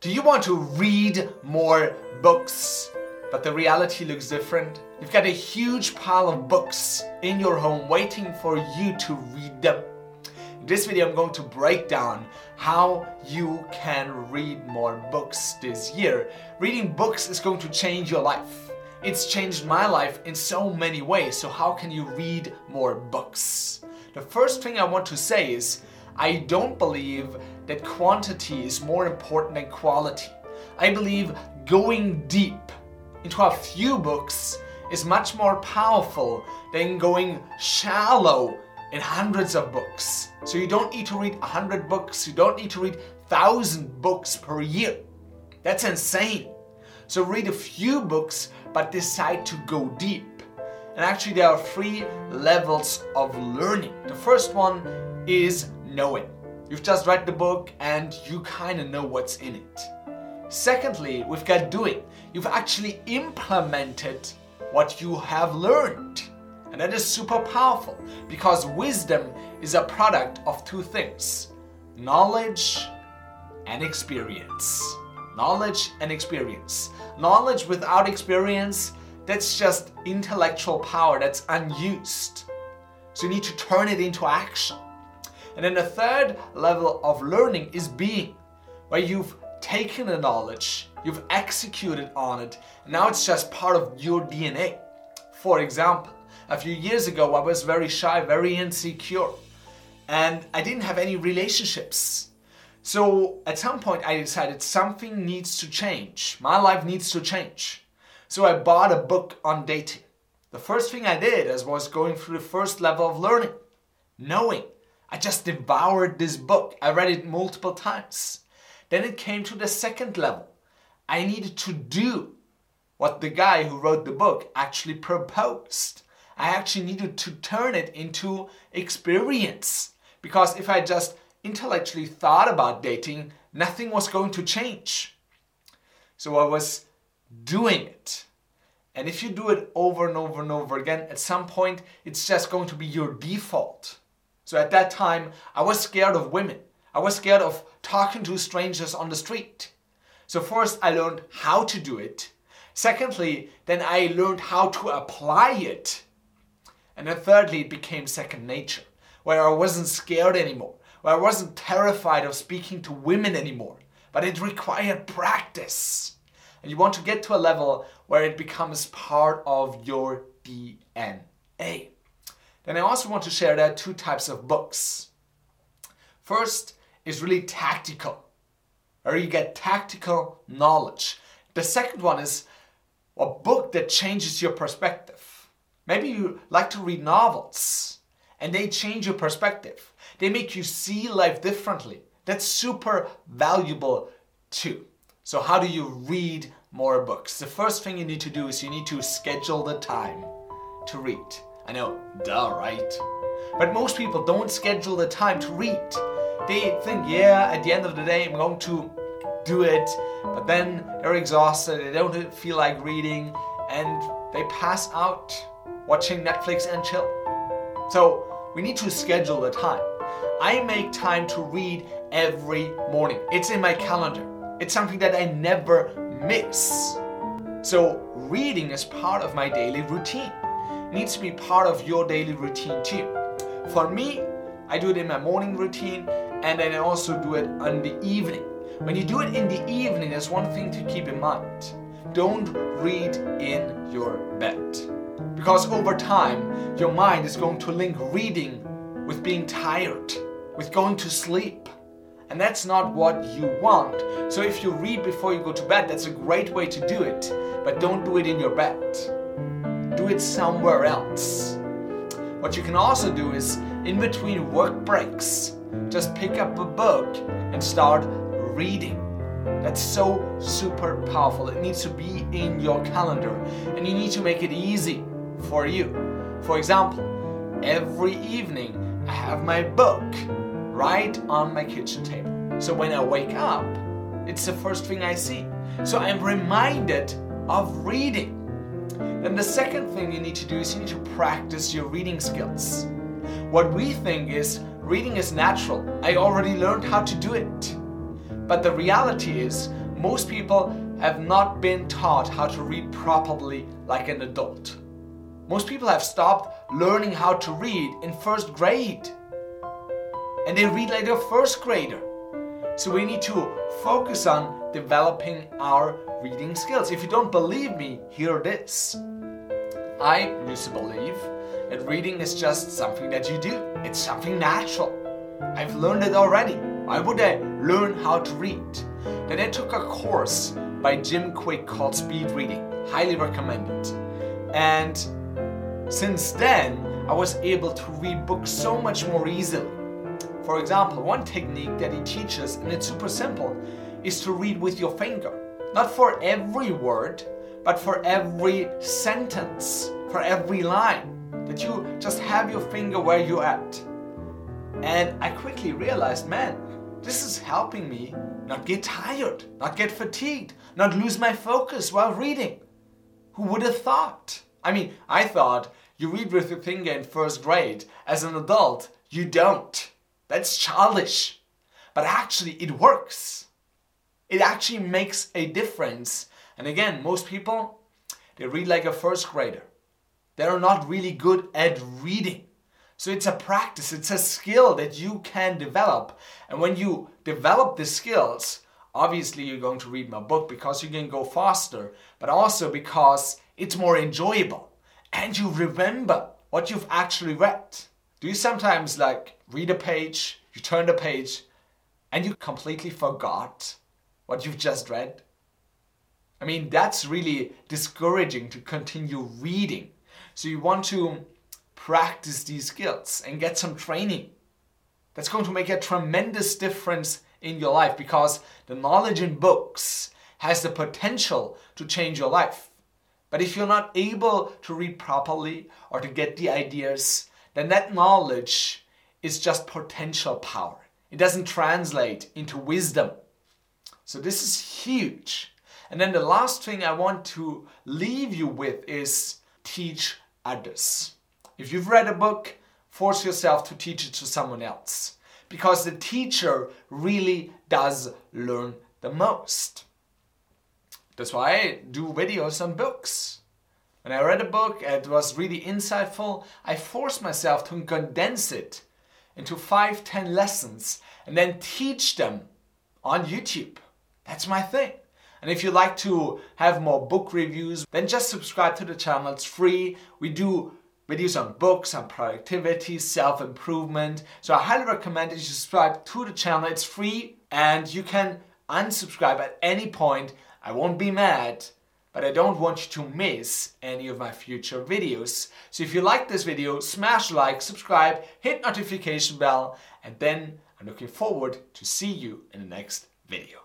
Do you want to read more books, but the reality looks different? You've got a huge pile of books in your home waiting for you to read them. In this video, I'm going to break down how you can read more books this year. Reading books is going to change your life. It's changed my life in so many ways. So, how can you read more books? The first thing I want to say is I don't believe that quantity is more important than quality. I believe going deep into a few books is much more powerful than going shallow in hundreds of books. So you don't need to read 100 books, you don't need to read 1000 books per year. That's insane. So read a few books but decide to go deep. And actually there are three levels of learning. The first one is knowing. You've just read the book and you kind of know what's in it. Secondly, we've got doing. You've actually implemented what you have learned. And that is super powerful because wisdom is a product of two things knowledge and experience. Knowledge and experience. Knowledge without experience, that's just intellectual power that's unused. So you need to turn it into action. And then the third level of learning is being, where you've taken the knowledge, you've executed on it, now it's just part of your DNA. For example, a few years ago, I was very shy, very insecure, and I didn't have any relationships. So at some point, I decided something needs to change. My life needs to change. So I bought a book on dating. The first thing I did as was going through the first level of learning, knowing I just devoured this book. I read it multiple times. Then it came to the second level. I needed to do what the guy who wrote the book actually proposed. I actually needed to turn it into experience. Because if I just intellectually thought about dating, nothing was going to change. So I was doing it. And if you do it over and over and over again, at some point it's just going to be your default. So at that time, I was scared of women. I was scared of talking to strangers on the street. So first, I learned how to do it. Secondly, then I learned how to apply it. And then thirdly, it became second nature, where I wasn't scared anymore, where I wasn't terrified of speaking to women anymore. But it required practice. And you want to get to a level where it becomes part of your DNA. Then I also want to share are two types of books. First is really tactical, where you get tactical knowledge. The second one is a book that changes your perspective. Maybe you like to read novels and they change your perspective. They make you see life differently. That's super valuable too. So, how do you read more books? The first thing you need to do is you need to schedule the time to read. I know, duh, right? But most people don't schedule the time to read. They think, yeah, at the end of the day, I'm going to do it, but then they're exhausted, they don't feel like reading, and they pass out watching Netflix and chill. So we need to schedule the time. I make time to read every morning. It's in my calendar. It's something that I never miss. So reading is part of my daily routine needs to be part of your daily routine too. For me, I do it in my morning routine and then I also do it in the evening. When you do it in the evening, there's one thing to keep in mind. Don't read in your bed. Because over time, your mind is going to link reading with being tired, with going to sleep. And that's not what you want. So if you read before you go to bed, that's a great way to do it. But don't do it in your bed it somewhere else. What you can also do is, in between work breaks, just pick up a book and start reading. That's so super powerful. It needs to be in your calendar and you need to make it easy for you. For example, every evening I have my book right on my kitchen table. So when I wake up, it's the first thing I see. So I'm reminded of reading. Then the second thing you need to do is you need to practice your reading skills. What we think is reading is natural. I already learned how to do it. But the reality is, most people have not been taught how to read properly like an adult. Most people have stopped learning how to read in first grade. And they read like a first grader. So we need to focus on developing our reading skills. If you don't believe me, hear this. I used to believe that reading is just something that you do, it's something natural. I've learned it already. Why would I learn how to read? Then I took a course by Jim Kwik called Speed Reading. Highly recommended. And since then, I was able to read books so much more easily. For example, one technique that he teaches, and it's super simple, is to read with your finger. Not for every word, but for every sentence, for every line. That you just have your finger where you're at. And I quickly realized, man, this is helping me not get tired, not get fatigued, not lose my focus while reading. Who would have thought? I mean, I thought you read with your finger in first grade. As an adult, you don't. That's childish. But actually, it works. It actually makes a difference. And again, most people, they read like a first grader. They're not really good at reading. So it's a practice, it's a skill that you can develop. And when you develop the skills, obviously you're going to read my book because you can go faster, but also because it's more enjoyable. And you remember what you've actually read. Do you sometimes like read a page, you turn the page, and you completely forgot what you've just read? I mean, that's really discouraging to continue reading. So you want to practice these skills and get some training. That's going to make a tremendous difference in your life because the knowledge in books has the potential to change your life. But if you're not able to read properly or to get the ideas, then that knowledge is just potential power. It doesn't translate into wisdom. So this is huge. And then the last thing I want to leave you with is teach others. If you've read a book, force yourself to teach it to someone else because the teacher really does learn the most. That's why I do videos on books. When I read a book it was really insightful, I forced myself to condense it into five, ten lessons and then teach them on YouTube. That's my thing. And if you like to have more book reviews, then just subscribe to the channel. It's free. We do videos on books, on productivity, self improvement. So I highly recommend that you subscribe to the channel. It's free and you can unsubscribe at any point. I won't be mad, but I don't want you to miss any of my future videos. So if you like this video, smash like, subscribe, hit notification bell, and then I'm looking forward to see you in the next video.